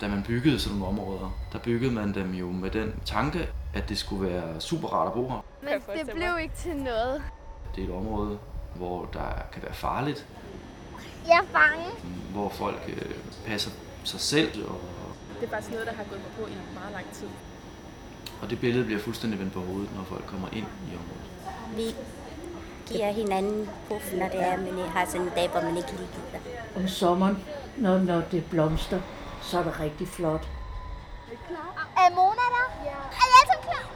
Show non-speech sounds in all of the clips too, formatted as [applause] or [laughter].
Da man byggede sådan nogle områder, der byggede man dem jo med den tanke, at det skulle være super rart at bo her. Men det blev ikke til noget. Det er et område, hvor der kan være farligt, Jeg er bange. hvor folk øh, passer sig selv, og, Det er faktisk noget, der har gået mig på i meget lang tid. og det billede bliver fuldstændig vendt på hovedet, når folk kommer ind i området. Vi giver hinanden puff, når det er, men har sådan en dag, hvor man ikke lige gider. om sommeren, når, når det blomster, så er det rigtig flot. Er Mona der? Ja. Er alle sammen klar?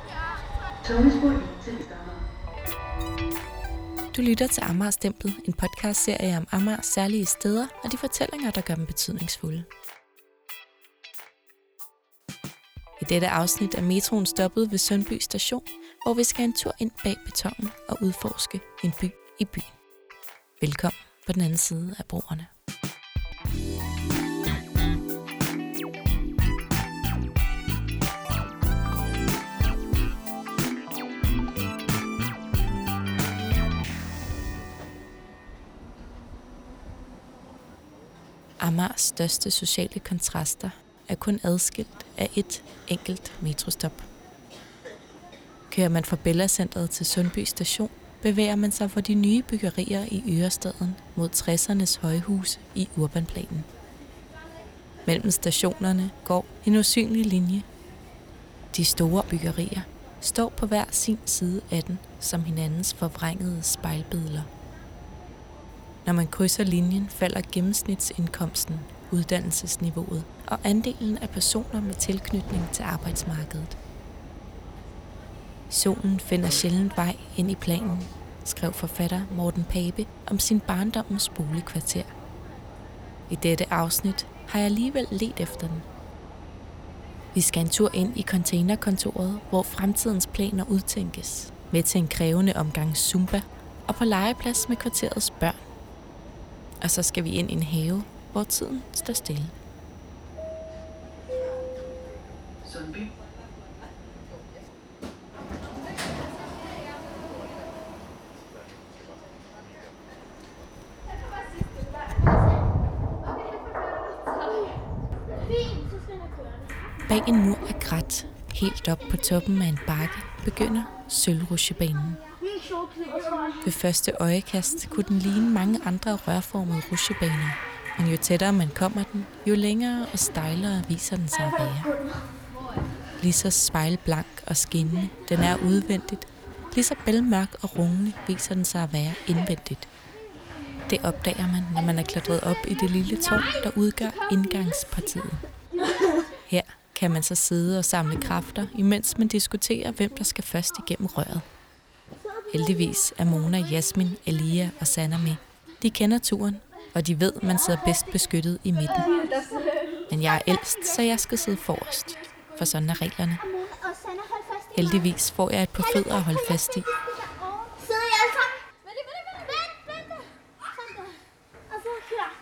Du lytter til Amager Stempel, en podcastserie om Amagers særlige steder og de fortællinger, der gør dem betydningsfulde. I dette afsnit er metroen stoppet ved Sundby station, hvor vi skal en tur ind bag betonen og udforske en by i byen. Velkommen på den anden side af broerne. Amars største sociale kontraster er kun adskilt af et enkelt metrostop. Kører man fra Bellacentret til Sundby station, bevæger man sig fra de nye byggerier i Ørestaden mod 60'ernes højhuse i Urbanplanen. Mellem stationerne går en usynlig linje. De store byggerier står på hver sin side af den som hinandens forvrængede spejlbilleder. Når man krydser linjen, falder gennemsnitsindkomsten, uddannelsesniveauet og andelen af personer med tilknytning til arbejdsmarkedet. Solen finder sjældent vej ind i planen, skrev forfatter Morten Pape om sin barndommens boligkvarter. I dette afsnit har jeg alligevel let efter den. Vi skal en tur ind i containerkontoret, hvor fremtidens planer udtænkes, med til en krævende omgang Zumba og på legeplads med kvarterets børn. Og så skal vi ind i en have, hvor tiden står stille. Sundby. Bag en mur af græt, helt op på toppen af en bakke, begynder sølvrusjebanen. Ved første øjekast kunne den ligne mange andre rørformede rusjebaner, men jo tættere man kommer den, jo længere og stejlere viser den sig at være. Lige så spejlblank og skinnende den er udvendigt, lige så bælmørk og rungende viser den sig at være indvendigt. Det opdager man, når man er klatret op i det lille tårn, der udgør indgangspartiet. Her kan man så sidde og samle kræfter, imens man diskuterer, hvem der skal først igennem røret. Heldigvis er Mona, Jasmin, Elia og Sanna med. De kender turen, og de ved, man sidder bedst beskyttet i midten. Men jeg er ældst, så jeg skal sidde forrest, for sådan er reglerne. Og hold fast i Heldigvis får jeg et par fødder at holde fast i. Sidder I alle sammen? Vent, vent, vent, vent, vent. Sådan der. Og så klar.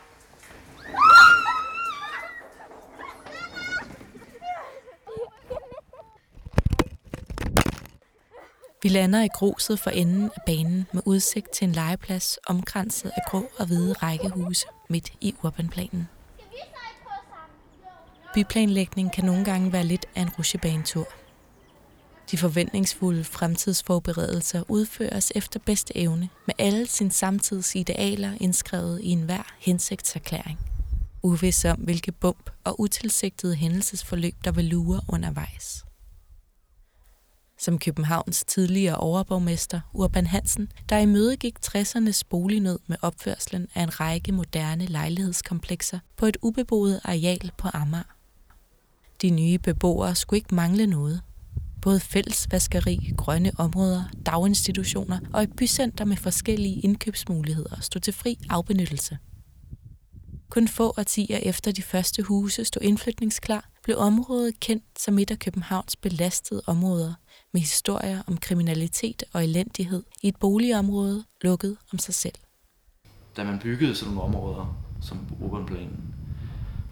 Vi lander i gruset for enden af banen med udsigt til en legeplads omkranset af grå og hvide rækkehuse midt i urbanplanen. Byplanlægning kan nogle gange være lidt af en rusjebanetur. De forventningsfulde fremtidsforberedelser udføres efter bedste evne, med alle sine samtids idealer indskrevet i enhver hensigtserklæring. Uvis om, hvilke bump og utilsigtede hændelsesforløb, der vil lure undervejs. Som Københavns tidligere overborgmester Urban Hansen, der imødegik 60'ernes bolignød med opførslen af en række moderne lejlighedskomplekser på et ubeboet areal på Amager. De nye beboere skulle ikke mangle noget. Både fællesvaskeri, grønne områder, daginstitutioner og et bycenter med forskellige indkøbsmuligheder stod til fri afbenyttelse. Kun få årtier efter de første huse stod indflytningsklar, blev området kendt som et af Københavns belastede områder med historier om kriminalitet og elendighed i et boligområde lukket om sig selv. Da man byggede sådan nogle områder, som urbanplanen,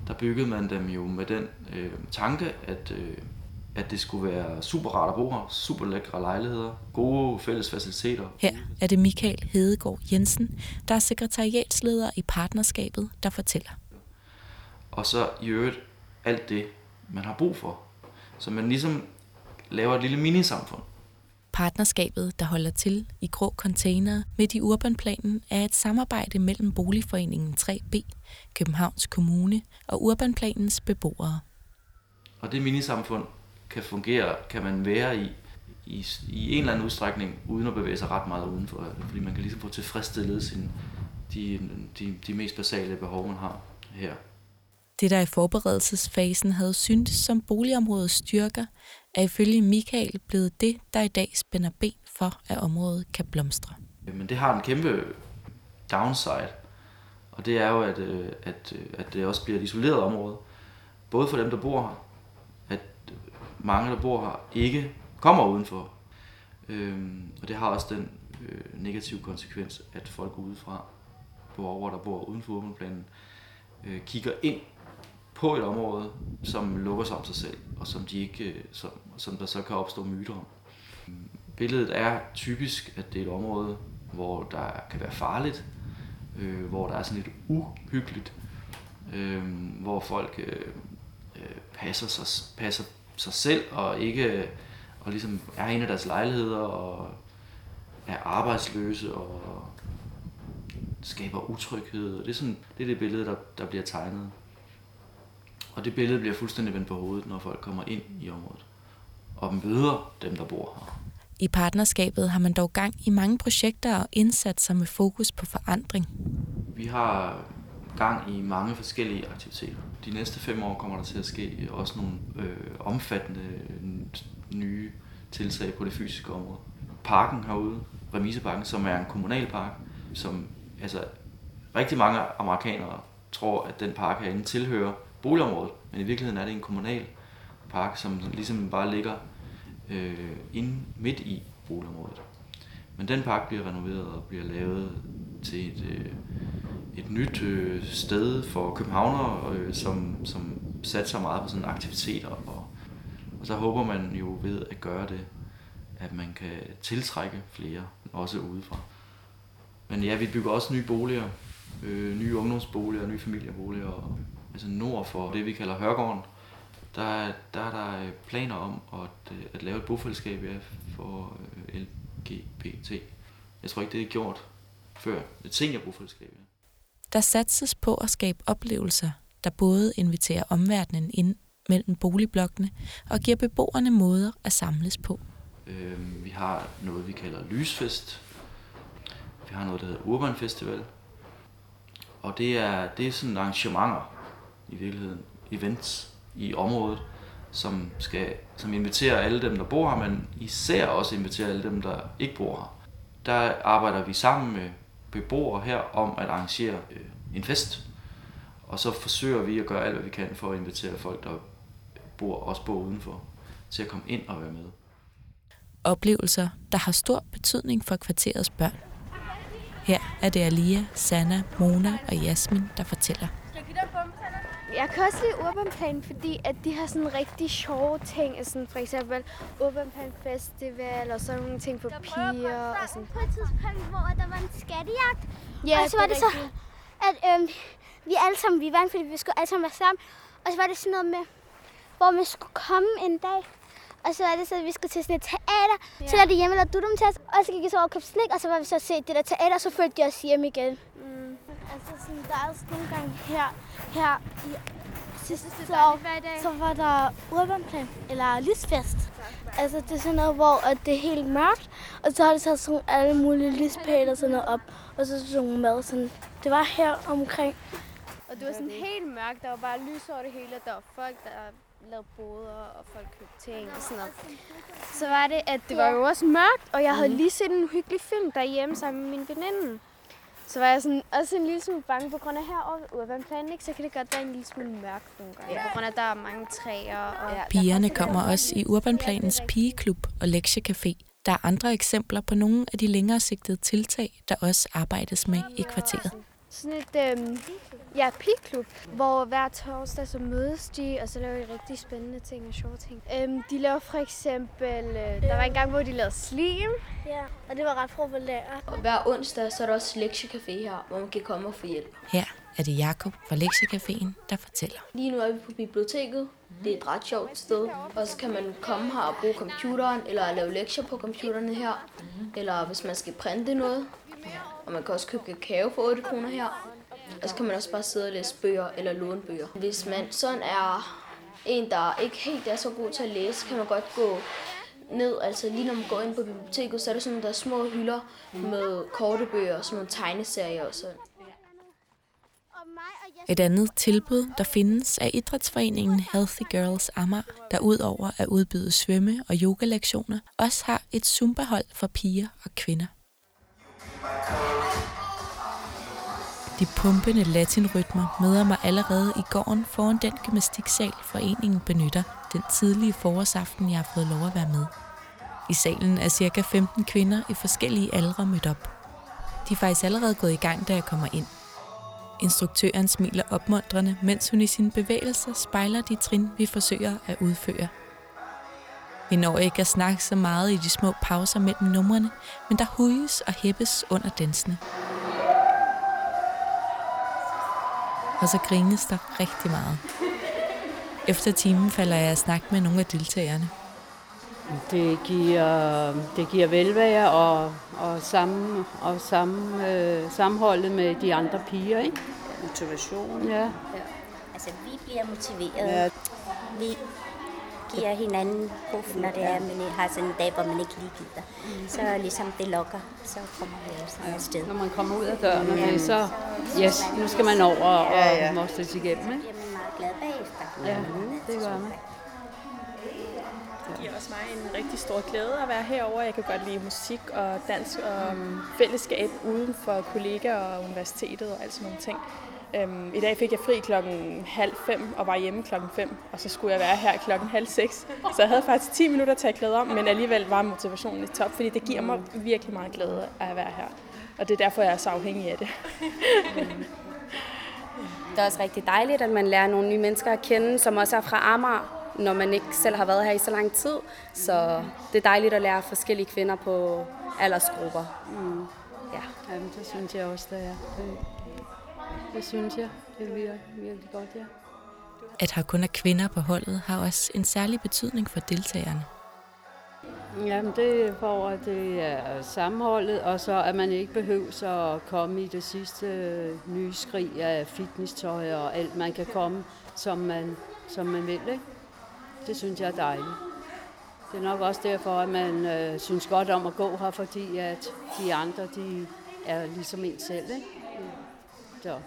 der byggede man dem jo med den øh, tanke, at, øh, at det skulle være super rart at bo her, super lækre lejligheder, gode fælles faciliteter. Her er det Michael Hedegaard Jensen, der er sekretariatsleder i partnerskabet, der fortæller. Og så i øvrigt alt det, man har brug for. Så man ligesom laver et lille minisamfund. Partnerskabet, der holder til i grå containere midt i Urbanplanen, er et samarbejde mellem Boligforeningen 3B, Københavns Kommune og Urbanplanens beboere. Og det minisamfund kan fungere, kan man være i, i, i en eller anden udstrækning, uden at bevæge sig ret meget udenfor. Fordi man kan ligesom få tilfredsstillet sin, de, de, de mest basale behov, man har her. Det, der i forberedelsesfasen havde syntes som boligområdets styrker, er ifølge Michael blevet det, der i dag spænder ben for, at området kan blomstre. Men det har en kæmpe downside, og det er jo, at, øh, at, øh, at det også bliver et isoleret område. Både for dem, der bor her, at mange, der bor her, ikke kommer udenfor. Øhm, og det har også den øh, negative konsekvens, at folk udefra, borgere, der bor uden for urbanplanen, øh, kigger ind på et område, som lukker sig om sig selv, og som, de ikke, øh, som, som der så kan opstå myter om. Billedet er typisk, at det er et område, hvor der kan være farligt, øh, hvor der er sådan lidt uhyggeligt, øh, hvor folk øh, øh, passer, sig, passer sig selv og ikke øh, og ligesom er inde i deres lejligheder og er arbejdsløse og skaber utryghed. Og det er, sådan, det, er det billede, der, der bliver tegnet. Og det billede bliver fuldstændig vendt på hovedet, når folk kommer ind i området og møder dem, der bor her. I partnerskabet har man dog gang i mange projekter og indsatser med fokus på forandring. Vi har gang i mange forskellige aktiviteter. De næste fem år kommer der til at ske også nogle øh, omfattende nye tiltag på det fysiske område. Parken herude, Remiseparken, som er en kommunal park, som altså rigtig mange amerikanere tror, at den park herinde tilhører boligområdet, men i virkeligheden er det en kommunal park, som ligesom bare ligger øh, inde midt i boligområdet. Men den park bliver renoveret og bliver lavet til et, øh, et nyt øh, sted for københavnere, øh, som, som satser meget på sådan aktiviteter. Og, og så håber man jo ved at gøre det, at man kan tiltrække flere, også udefra. Men ja, vi bygger også nye boliger, øh, nye ungdomsboliger, nye familieboliger, og, altså nord for det, vi kalder Hørgården. Der, der er der planer om at, at lave et bofællesskab ja, for øh, LGBT. Jeg tror ikke, det er gjort før. Et seniorbofællesskab. Ja. Der satses på at skabe oplevelser, der både inviterer omverdenen ind mellem boligblokkene og giver beboerne måder at samles på. Øh, vi har noget, vi kalder Lysfest. Vi har noget, der hedder Urban Festival. Og det er, det er sådan arrangementer i virkeligheden, events i området, som, skal, som inviterer alle dem, der bor her, men især også inviterer alle dem, der ikke bor her. Der arbejder vi sammen med beboere her om at arrangere øh, en fest. Og så forsøger vi at gøre alt, hvad vi kan for at invitere folk, der bor, også bor udenfor, til at komme ind og være med. Oplevelser, der har stor betydning for kvarterets børn. Her er det Alia, Sanna, Mona og Jasmin, der fortæller. Jeg kan også lide Urbanplan, fordi at de har sådan rigtig sjove ting. Altså for eksempel Urbanplan Festival og sådan nogle ting for piger. Og sådan. På et tidspunkt, hvor der var en skattejagt. Ja, og så var det, det så, at øhm, vi alle sammen, vi vandt, fordi vi skulle alle sammen være sammen. Og så var det sådan noget med, hvor man skulle komme en dag. Og så var det så, at vi skulle til sådan et teater. Ja. Så lavede de hjemme, eller du dem til os. Og så gik vi så over og købte slik, og så var vi så se det der teater, og så følte de os hjem igen. Mm. Altså sådan, der er også nogle gange her, her i sidste år, så var der urbanplan, eller lysfest. Altså det er sådan noget, hvor at det er helt mørkt, og så har de sat sådan alle mulige lyspæle og sådan noget op, og så sådan nogle mad. Sådan. Det var her omkring. Og det var sådan helt mørkt, der var bare lys over det hele, der var folk, der lavede boder, og folk købte ting og sådan noget. Så var det, at det var jo også mørkt, og jeg havde lige set en hyggelig film derhjemme sammen med min veninde. Så var jeg sådan, også en lille smule bange på grund af herovre urbanplanen, ikke? så kan det godt være en lille smule mørkt nogle gange. Ja. På grund af, at der er mange træer. Og ja, Pigerne kommer også i Urbanplanens pigeklub og lektiecafé. Der er andre eksempler på nogle af de længere sigtede tiltag, der også arbejdes med i kvarteret. Sådan et øhm, ja, pigklub, hvor hver torsdag så mødes de, og så laver de rigtig spændende ting og sjove ting. Øhm, de laver for eksempel, øh, der var en gang, hvor de lavede slim. Ja, og det var ret populært. Og hver onsdag så er der også lektiecafé her, hvor man kan komme og få hjælp. Her er det Jakob fra Lektiecaféen, der fortæller. Lige nu er vi på biblioteket. Det er et ret sjovt sted. Og så kan man komme her og bruge computeren, eller lave lektier på computerne her. Eller hvis man skal printe noget. Og man kan også købe kakao for 8 kroner her. Og så kan man også bare sidde og læse bøger eller låne bøger. Hvis man sådan er en, der ikke helt er så god til at læse, kan man godt gå ned, altså lige når man går ind på biblioteket, så er der sådan nogle der små hylder med korte bøger og sådan nogle tegneserier og sådan. Et andet tilbud, der findes, er idrætsforeningen Healthy Girls Amager, der udover at udbyde svømme- og yogalektioner, også har et zumba-hold for piger og kvinder. De pumpende latinrytmer møder mig allerede i gården foran den gymnastiksal, foreningen benytter den tidlige forårsaften, jeg har fået lov at være med. I salen er cirka 15 kvinder i forskellige aldre mødt op. De er faktisk allerede gået i gang, da jeg kommer ind. Instruktøren smiler opmuntrende, mens hun i sine bevægelser spejler de trin, vi forsøger at udføre. Vi når ikke at snakke så meget i de små pauser mellem numrene, men der huges og hæppes under dansene. Og så grines der rigtig meget. Efter timen falder jeg at snakke med nogle af deltagerne. Det giver, det giver velvære og, og, sammen, og sammen, øh, sammenholdet med de andre piger, ikke? Motivation. Ja. ja. Altså, vi bliver motiveret. Ja. Vi giver hinanden puff, når det er, man har sådan en dag, hvor man ikke lige gider. Så ligesom det lokker, så kommer vi også ja. afsted. Når man kommer ud af døren, det er så, yes, nu skal man over og ja, ja. mostres igennem, ikke? bliver man meget glad bagefter. Ja, det gør man. Det giver også mig en rigtig stor glæde at være herover. Jeg kan godt lide musik og dans og fællesskab uden for kollegaer og universitetet og alt sådan nogle ting. Um, I dag fik jeg fri klokken halv fem og var hjemme klokken fem, og så skulle jeg være her klokken halv seks. Så jeg havde faktisk 10 minutter til at klæde om, men alligevel var motivationen i top, fordi det giver mig virkelig meget glæde at være her. Og det er derfor, jeg er så afhængig af det. Det er også rigtig dejligt, at man lærer nogle nye mennesker at kende, som også er fra Amager, når man ikke selv har været her i så lang tid. Så det er dejligt at lære forskellige kvinder på aldersgrupper. Mm. Ja. Jamen, det synes jeg også, det er. Det, synes jeg. Det er virkelig, godt, ja. At have kun er kvinder på holdet har også en særlig betydning for deltagerne. Jamen, det er for, at det er sammenholdet, og så at man ikke behøver at komme i det sidste nye skrig af fitnesstøj og alt, man kan komme, som man, som man vil. Ikke? Det synes jeg er dejligt. Det er nok også derfor, at man øh, synes godt om at gå her, fordi at de andre, de er ligesom en selv. Ikke? Så,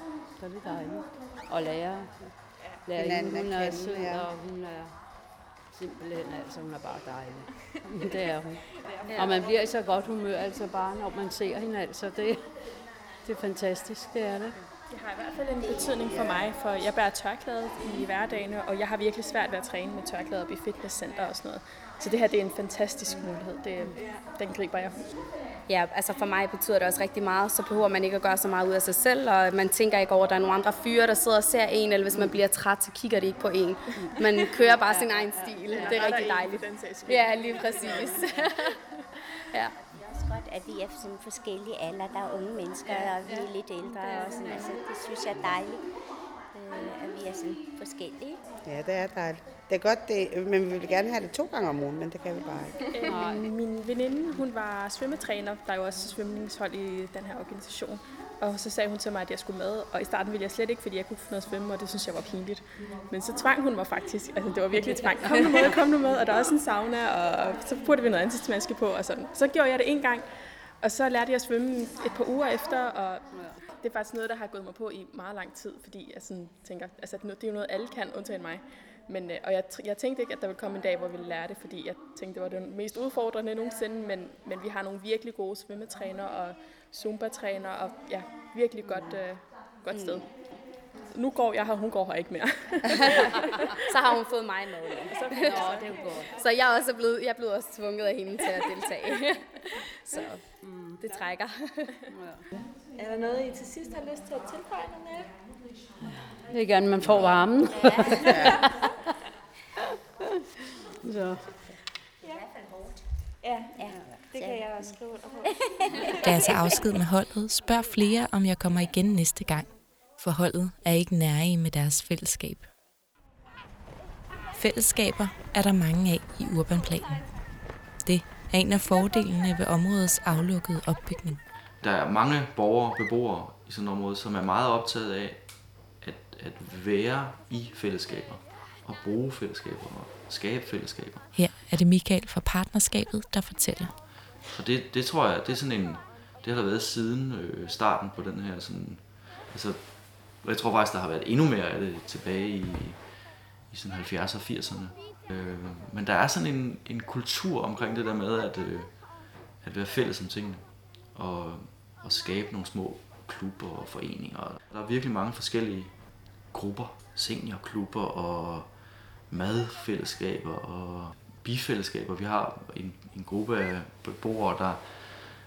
så er det dejligt. Og lære, lære Hinanden hende, hun at er sød, ja. og hun er simpelthen, altså hun er bare dejlig. [laughs] det er hun. Og man bliver i så godt humør, altså bare når man ser hende, altså det, det er fantastisk, det er det. Det har i hvert fald en betydning for mig, for jeg bærer tørklæde i hverdagen, og jeg har virkelig svært ved at træne med tørklæde op i fitnesscenter og sådan noget. Så det her det er en fantastisk mulighed. Det, den griber jeg. Ja, altså for mig betyder det også rigtig meget, så behøver man ikke at gøre så meget ud af sig selv, og man tænker ikke over, at der er nogle andre fyre, der sidder og ser en, eller hvis man bliver træt, så kigger de ikke på en. Man kører bare sin egen stil. Det er rigtig dejligt. Ja, lige præcis. ja. [laughs] Også godt, at vi er sådan forskellige alder. Der er unge mennesker, og vi er lidt ældre. Og sådan. Altså, det synes jeg er dejligt, øh, at vi er sådan forskellige. Ja, det er dejligt. Det er godt, det, men vi vil gerne have det to gange om ugen, men det kan vi bare ikke. [laughs] Øh, min, veninde, hun var svømmetræner. Der er jo også svømningshold i den her organisation. Og så sagde hun til mig, at jeg skulle med. Og i starten ville jeg slet ikke, fordi jeg kunne få noget at svømme, og det synes jeg var pinligt. Men så tvang hun mig faktisk. Altså, det var virkelig tvang. Kom nu med, kom nu med. Og der er også en sauna, og så puttede vi noget antimaske på. Og sådan. Så gjorde jeg det en gang. Og så lærte jeg at svømme et par uger efter, og det er faktisk noget, der har gået mig på i meget lang tid, fordi jeg sådan tænker, altså det er jo noget, alle kan, undtagen mig. Men, øh, og jeg, jeg tænkte ikke, at der ville komme en dag, hvor vi ville lære det, fordi jeg tænkte, det var det mest udfordrende nogensinde, men, men vi har nogle virkelig gode svømmetræner og Zumba-træner, og ja, virkelig godt, øh, godt sted. Mm. Nu går jeg her, hun går her ikke mere. [laughs] så har hun fået mig med. Så, Nå, det er godt. Så jeg er også blevet, jeg er blevet også tvunget af hende til at deltage. så mm, det trækker. Er der noget, I til sidst har lyst til at tilføje noget Det er gerne, man får varmen. [laughs] så. Ja, ja, det kan jeg også skrive under på. Da jeg tager afsked med holdet, spørger flere, om jeg kommer igen næste gang. For holdet er ikke nærige med deres fællesskab. Fællesskaber er der mange af i urbanplanen. Det er en af fordelene ved områdets aflukkede opbygning. Der er mange borgere, beboere i sådan et område, som er meget optaget af at, at være i fællesskaber og bruge fællesskaber og skabe fællesskaber. Her er det Michael fra partnerskabet, der fortæller. Så det, det tror jeg, det er sådan en, det har der været siden øh, starten på den her sådan, altså, jeg tror faktisk, der har været endnu mere af det tilbage i, i sådan 70'erne og 80'erne. Øh, men der er sådan en, en kultur omkring det der med at, øh, at være fælles om tingene. Og, og skabe nogle små klubber og foreninger. Der er virkelig mange forskellige grupper. Seniorklubber og madfællesskaber og bifællesskaber. Vi har en, en gruppe af beboere, der,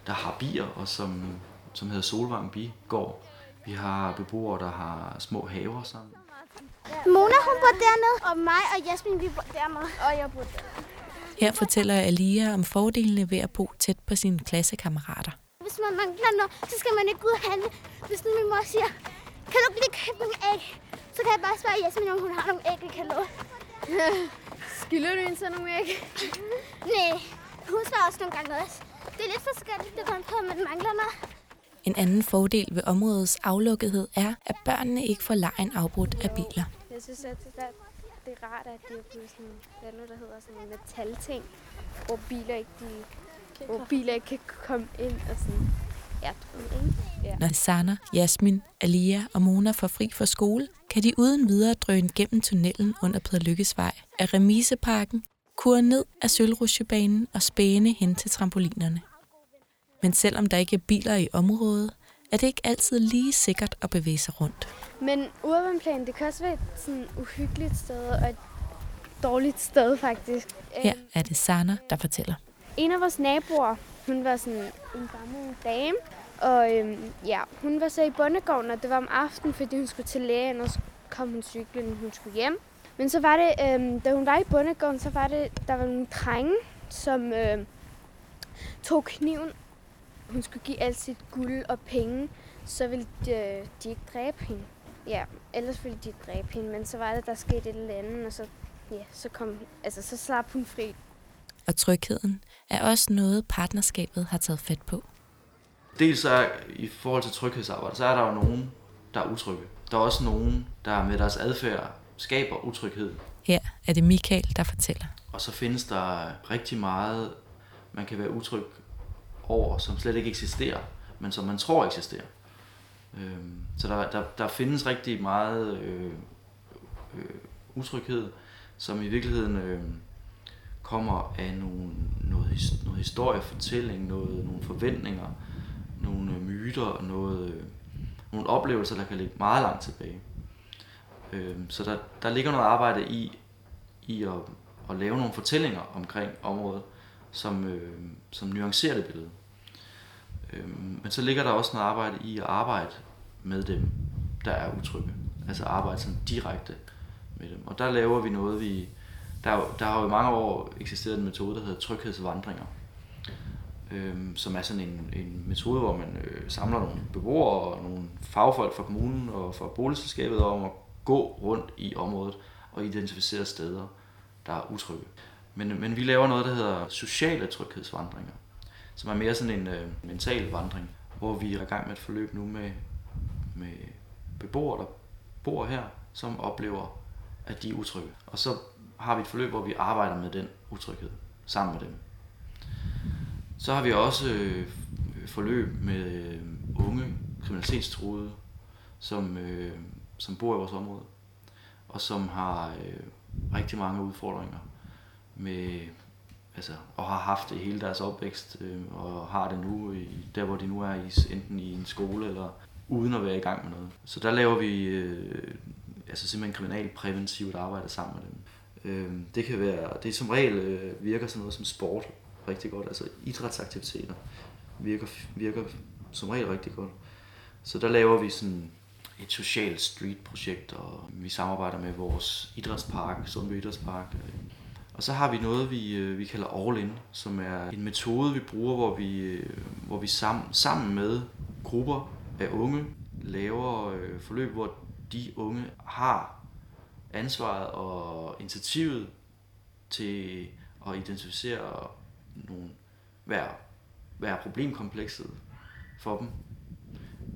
der har bier, og som, som hedder Solvang Bigård. Vi har beboere, der har små haver sammen. Mona, hun bor dernede, og mig og Jasmin, vi bor dernede. Og jeg bor dernede. Her fortæller Alia om fordelene ved at bo tæt på sine klassekammerater. Hvis man mangler noget, så skal man ikke ud og handle. Hvis nu min mor siger, kan du ikke lige købe nogle æg? Så kan jeg bare spørge Jasmin, om hun har nogle æg, vi kan låne. [laughs] Skylder du en sådan nogle æg? [laughs] Nej, hun svarer også nogle gange også. Det er lidt forskelligt, det kommer på, at man mangler noget. En anden fordel ved områdets aflukkethed er, at børnene ikke får lejen afbrudt af biler. Jeg synes, at det, der, det er rart, at det er blevet sådan, hvad nu, der hedder sådan en metalting, hvor biler ikke, de, hvor biler ikke kan komme ind og sådan, ja? Ja. Når Sana, Jasmin, Alia og Mona får fri fra skole, kan de uden videre drøne gennem tunnelen under Peder Lykkes vej af Remiseparken, kure ned af Sølvrusjebanen og spæne hen til trampolinerne. Men selvom der ikke er biler i området, er det ikke altid lige sikkert at bevæge sig rundt. Men urbanplan, det kan også være et sådan uhyggeligt sted og et dårligt sted faktisk. Her er det Sana, der fortæller. En af vores naboer, hun var sådan en gammel dame, og øhm, ja, hun var så i bondegården, og det var om aftenen, fordi hun skulle til lægen, og så kom hun cyklen, hun skulle hjem. Men så var det, øhm, da hun var i bondegården, så var det, der var nogle drenge, som øhm, tog kniven. Hun skulle give alt sit guld og penge, så ville de, de ikke dræbe hende. Ja, ellers ville de dræbe hende, men så var det, der skete et eller andet, og så, ja, så, kom, altså, så slap hun fri. Og trygheden er også noget, partnerskabet har taget fat på. Dels er i forhold til tryghedsarbejde, så er der jo nogen, der er utrygge. Der er også nogen, der med deres adfærd skaber utryghed. Her er det Michael, der fortæller. Og så findes der rigtig meget, man kan være utryg over, som slet ikke eksisterer, men som man tror eksisterer. Øh, så der, der, der findes rigtig meget øh, øh, utryghed, som i virkeligheden øh, kommer af nogle, noget, noget historiefortælling, noget, nogle forventninger, nogle øh, myter, noget, øh, nogle oplevelser, der kan ligge meget langt tilbage. Øh, så der, der ligger noget arbejde i, i at, at lave nogle fortællinger omkring området, som, øh, som nuancerer det billede. Øh, men så ligger der også noget arbejde i at arbejde med dem, der er utrygge. Altså arbejde sådan direkte med dem. Og der laver vi noget, vi... Der, der har jo i mange år eksisteret en metode, der hedder tryghedsvandringer. Øhm, som er sådan en, en metode, hvor man øh, samler nogle beboere og nogle fagfolk fra kommunen og fra boligselskabet om at gå rundt i området og identificere steder, der er utrygge. Men, men vi laver noget, der hedder sociale tryghedsvandringer, som er mere sådan en øh, mental vandring, hvor vi er i gang med et forløb nu med, med beboere, der bor her, som oplever, at de er utrygge. Og så har vi et forløb, hvor vi arbejder med den utryghed sammen med dem. Så har vi også øh, forløb med øh, unge kriminalitetstruede, som, øh, som bor i vores område, og som har øh, rigtig mange udfordringer med, altså, og har haft det hele deres opvækst, øh, og har det nu, i, der hvor de nu er, i, enten i en skole eller uden at være i gang med noget. Så der laver vi øh, altså simpelthen kriminalpræventivt arbejde sammen med dem. Øh, det kan være, det som regel øh, virker sådan noget som sport rigtig godt, altså idrætsaktiviteter virker, virker som regel rigtig godt. Så der laver vi sådan et socialt street-projekt, og vi samarbejder med vores idrætspark, Sundby Idrætspark. Øh, og så har vi noget, vi, øh, vi kalder All In, som er en metode, vi bruger, hvor vi, øh, hvor vi sammen, sammen med grupper af unge laver øh, forløb, hvor de unge har ansvaret og initiativet til at identificere nogle, hver, hver problemkomplekset for dem,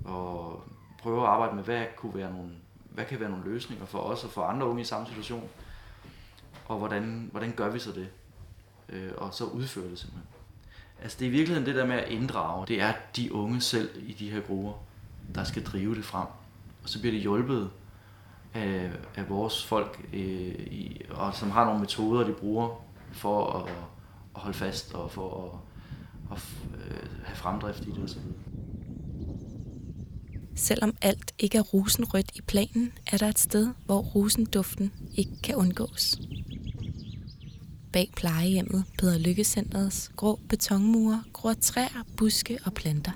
og prøve at arbejde med, hvad kunne være nogle, hvad kan være nogle løsninger for os og for andre unge i samme situation, og hvordan, hvordan gør vi så det, øh, og så udføre det simpelthen. Altså det er i virkeligheden det der med at inddrage, det er de unge selv i de her grupper, der skal drive det frem. Og så bliver det hjulpet af, af vores folk, øh, i, og som har nogle metoder, de bruger for at, at holde fast og for at, at øh, have fremdrift i det osv. Selvom alt ikke er rosenrødt i planen, er der et sted, hvor rosenduften ikke kan undgås. Bag plejehjemmet Peder Lykkecentrets grå betonmure gror træer, buske og planter.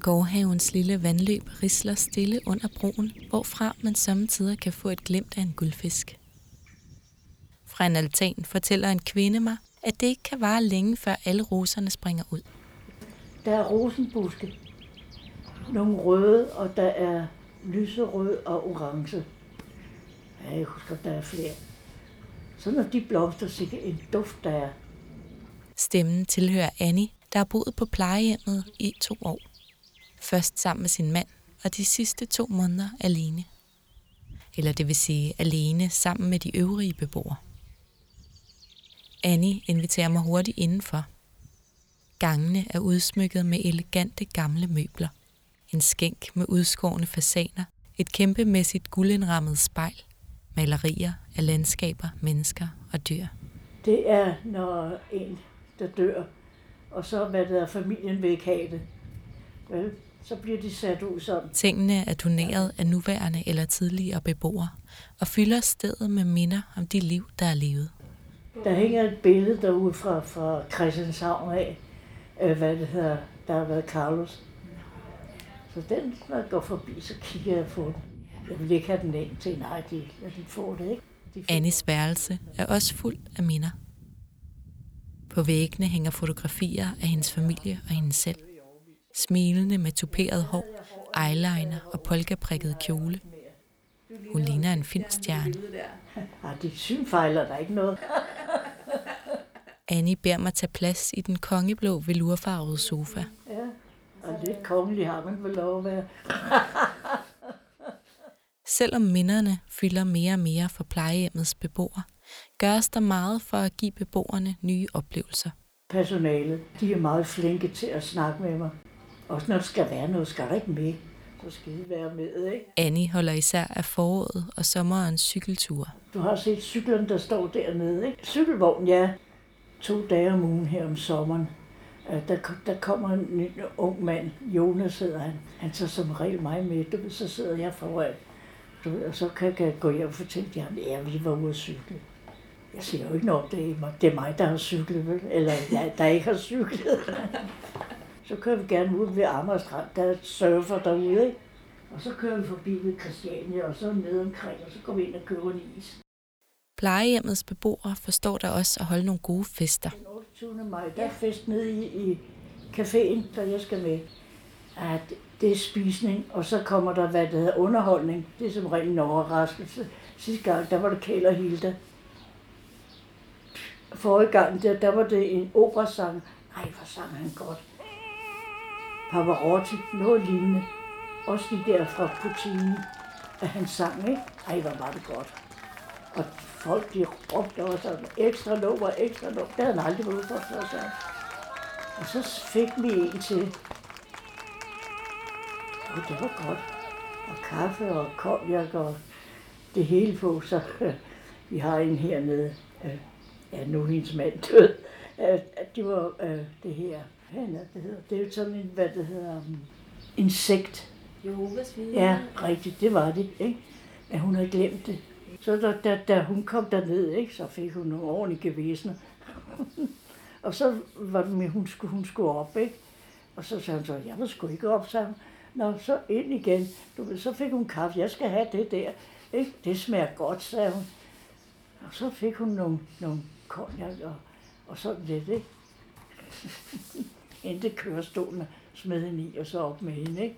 Gårdhavens lille vandløb risler stille under broen, hvorfra man samtidig kan få et glimt af en guldfisk. Fra en altan fortæller en kvinde mig, at det ikke kan vare længe, før alle roserne springer ud. Der er rosenbuske, nogle røde, og der er lyserød og orange. Ja, jeg husker, der er flere. Så når de blomster, så en duft, der er. Stemmen tilhører Annie, der har boet på plejehjemmet i to år. Først sammen med sin mand, og de sidste to måneder alene. Eller det vil sige alene sammen med de øvrige beboere. Annie inviterer mig hurtigt indenfor. Gangene er udsmykket med elegante gamle møbler. En skænk med udskårne fasaner, et kæmpemæssigt guldindrammet spejl, malerier af landskaber, mennesker og dyr. Det er, når en, der dør, og så hvad der familien vil ikke have det. Vel, så bliver de sat ud som. Tingene er doneret af nuværende eller tidligere beboere, og fylder stedet med minder om de liv, der er levet. Der hænger et billede derude fra, fra Christianshavn af, øh, hvad det hedder, der har været Carlos. Så den, når jeg går forbi, så kigger jeg på den. Jeg vil ikke have den ind til, nej, de, de får det ikke. De Annis værelse er også fuld af minder. På væggene hænger fotografier af hendes familie og hende selv. Smilende med tuperet hår, eyeliner og polkaprikket kjole. Hun ligner en filmstjerne. Ja, [laughs] de synfejler der ikke noget. [laughs] Annie beder mig tage plads i den kongeblå velurfarvede sofa. Ja, og lidt kongelig har man vel lov at være. [laughs] Selvom minderne fylder mere og mere for plejehjemmets beboere, gøres der meget for at give beboerne nye oplevelser. Personalet, de er meget flinke til at snakke med mig. Også når der skal være noget, skal der ikke med. Så skal de være med, ikke? Annie holder især af foråret og sommerens cykelture. Du har set cyklen, der står dernede, ikke? Cykelvogn, ja. To dage om ugen her om sommeren. Der, der kommer en ny ung mand, Jonas hedder han. Han tager som regel mig med, så sidder jeg foran. Du ved, og så kan jeg gå hjem og fortælle ham, ja, vi var ude at cykle. Jeg siger jo ikke noget, det er, mig, det er mig, der har cyklet, vel? Eller jeg, der ikke har cyklet. [laughs] så kører vi gerne ud ved Amagerstrand, der er surfer derude, ikke? Og så kører vi forbi ved Christiania, og så ned omkring, og så går vi ind og køber en is. Plejehjemmets beboere forstår der også at holde nogle gode fester. Den 28. maj, der er fest nede i, i caféen, der jeg skal med. Ja, det, er spisning, og så kommer der, hvad der hedder, underholdning. Det er som regel en overraskelse. Sidste gang, der var det Kæl og Hilda. Forrige gang, der, der var det en operasang. Nej, hvor sang han godt. Pavarotti, noget lignende. Også de der fra Puccini, at han sang, ikke? Ej, hvor var det godt. Og folk, de råbte også sådan, ekstra nummer, ekstra nummer. Det havde han aldrig været for så. Og så fik vi en til. Og det var godt. Og kaffe og konjak og det hele på, så øh, vi har en hernede. Øh, ja, nu er hendes mand død. Øh, det var øh, det her. Han er, det, hedder, det er sådan en, hvad det hedder, um, insekt. Jehovas vidne. Ja, rigtigt, det var det, ikke? Men hun havde glemt det. Så da, da, da hun kom derned, ikke, så fik hun nogle ordentlige gevæsner. [laughs] og så var det med, hun skulle, hun skulle op, ikke? Og så sagde hun så, jeg vil sgu ikke op, sagde hun. Nå, så ind igen. Du, så fik hun kaffe. Jeg skal have det der. Ikke? Det smager godt, sagde hun. Og så fik hun nogle, nogle konjak og, og sådan lidt, ikke? [laughs] Endte kørestolen smed hende i, og så op med hende, ikke?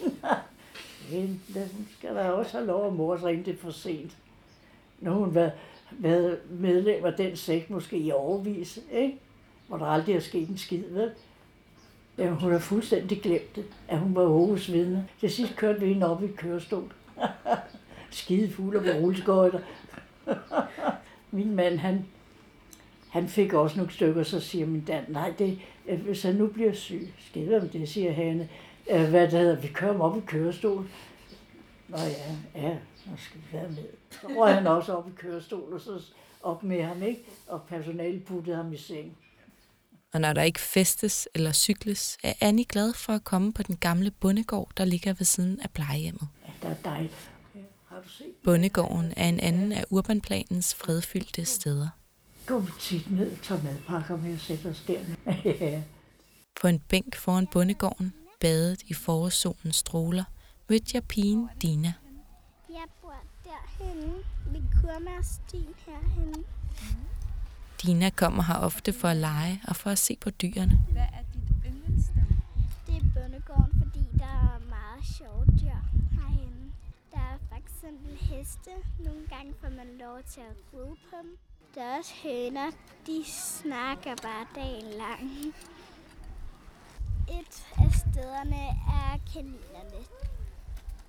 [laughs] Men den skal da også have lov at mors rent det for sent. Når hun var været medlem af den sekt måske i overvis, ikke? hvor der aldrig er sket en skid, vel? Ja, hun har fuldstændig glemt det, at hun var Aarhus vidne. Til sidst kørte vi hende op i kørestol. [laughs] Skide fuld på rulleskøjter. [laughs] Min mand, han, han fik også nogle stykker, så siger min dan, nej, det, øh, hvis han nu bliver syg, skide om det, siger Hanne. Øh, hvad det hedder, vi kører ham op i kørestol. Nå ja, ja, nu skal vi være med. Så røg han også op i kørestol, og så op med ham, ikke? Og personalet puttede ham i seng. Og når der ikke festes eller cykles, er Annie glad for at komme på den gamle bondegård, der ligger ved siden af plejehjemmet. Ja, der er dejligt. Bondegården er en anden af urbanplanens fredfyldte steder. Går vi tit ned og tager madpakker med og sætter os dernede. [laughs] På en bænk foran bondegården, badet i forårssolens stråler, mødte jeg pigen Dina. Jeg bor derhenne ved Kurmærstien herhenne. Dina kommer her ofte for at lege og for at se på dyrene. Hvad er dit yndlingssted? Det er bøndegården, fordi der er meget sjove dyr herhenne. Der er for eksempel heste. Nogle gange får man lov til at ride på dem. Der er også høner. De snakker bare dagen lang. Et af stederne er kaninerne.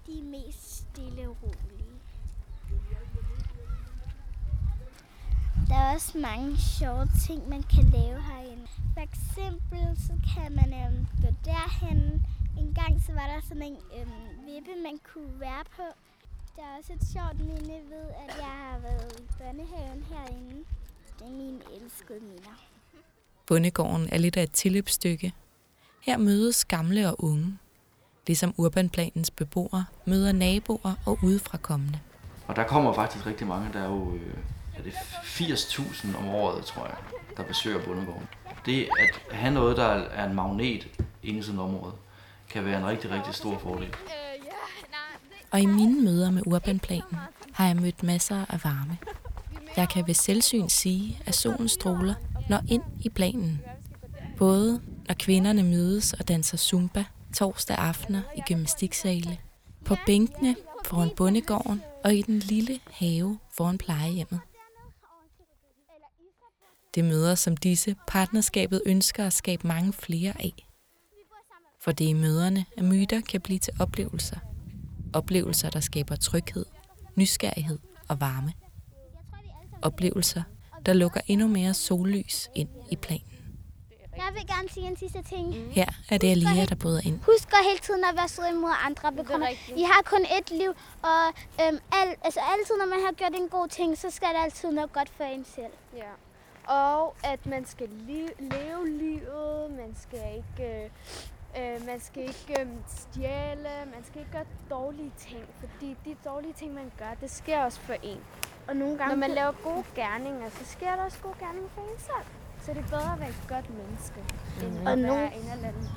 De er mest stille og rolige. Der er også mange sjove ting, man kan lave herinde. For eksempel så kan man øhm, gå derhen. En gang så var der sådan en øhm, vippe, man kunne være på. Der er også et sjovt minde ved, at jeg har været i børnehaven herinde. Det er mine elskede minder. Bondegården er lidt af et tilløbsstykke. Her mødes gamle og unge. Ligesom urbanplanens beboere møder naboer og udefrakommende. Og der kommer faktisk rigtig mange, der er jo øh, er det 80.000 om året, tror jeg, der besøger Bundegården. Det at have noget, der er en magnet inde i sådan et område, kan være en rigtig, rigtig stor fordel. Og i mine møder med urbanplanen har jeg mødt masser af varme. Jeg kan ved selvsyn sige, at solen stråler når ind i planen. Både når kvinderne mødes og danser zumba torsdag aftener i gymnastiksale, på bænkene foran bondegården og i den lille have foran plejehjemmet. Det møder som disse partnerskabet ønsker at skabe mange flere af. For det er i møderne, at myter kan blive til oplevelser. Oplevelser, der skaber tryghed, nysgerrighed og varme. Oplevelser, der lukker endnu mere sollys ind i planen. Jeg vil gerne sige en sidste ting. Her er det Alia, der bryder ind. Husk at hele tiden at være sød imod andre. Begrunde. I har kun ét liv, og øhm, al, altså altid, når man har gjort en god ting, så skal det altid noget godt for en selv. Ja. Og at man skal li- leve livet, man skal ikke, øh, øh, man skal ikke øh, stjæle, man skal ikke gøre dårlige ting, fordi de dårlige ting, man gør, det sker også for en. Og nogle gange... Når man laver gode gerninger, så sker der også gode gerninger for en selv. Så det er bedre at være et godt menneske, end Og at være en eller anden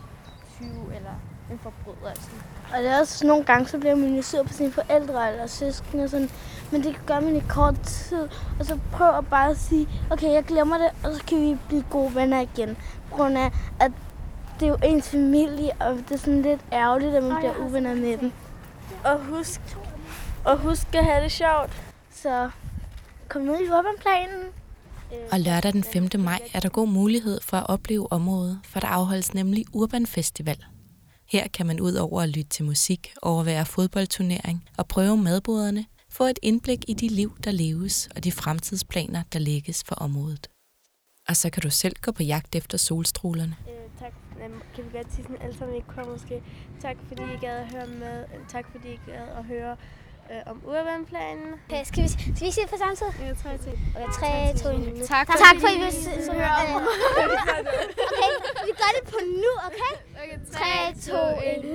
tyv eller en forbryder. Altså. Og det er også nogle gange, så bliver man jo sur på sine forældre eller søskende og sådan. Men det gør man i kort tid. Og så prøv at bare sige, okay, jeg glemmer det, og så kan vi blive gode venner igen. På grund af, at det er jo ens familie, og det er sådan lidt ærgerligt, at man bliver uvenner med dem. Og husk, og husk at have det sjovt. Så kom ned i urbanplanen. Og lørdag den 5. maj er der god mulighed for at opleve området, for der afholdes nemlig Urban Festival. Her kan man ud over at lytte til musik, overvære fodboldturnering og prøve madboderne, få et indblik i de liv, der leves og de fremtidsplaner, der lægges for området. Og så kan du selv gå på jagt efter solstrålerne. Øh, tak. Kan vi godt sige sådan alle sammen, I kom måske. Tak fordi I gad at høre med. Øh, tak fordi I gad at høre øh, om urbanplanen. Okay, skal vi, skal vi sige det på samme tid? Ja, 3, 2, Okay, 3, 2, 1. Tak, tak for, fordi I vil høre om [laughs] Okay, vi gør det på nu, okay? 3, 2,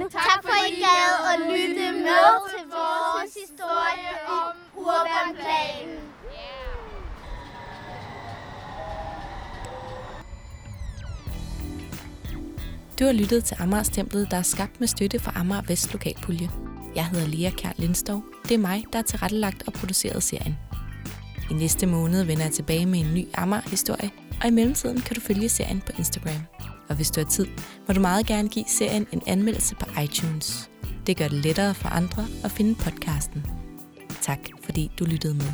1. Tak for, at I gad at lytte med til vores historie om urbanplanen. Du har lyttet til Amagers Templet, der er skabt med støtte fra Amager Vest Lokalpulje. Jeg hedder Lea Kjær Lindskov. Det er mig, der har tilrettelagt og produceret serien. I næste måned vender jeg tilbage med en ny Amager-historie, og i mellemtiden kan du følge serien på Instagram. Og hvis du har tid, må du meget gerne give serien en anmeldelse på iTunes. Det gør det lettere for andre at finde podcasten. Tak fordi du lyttede med.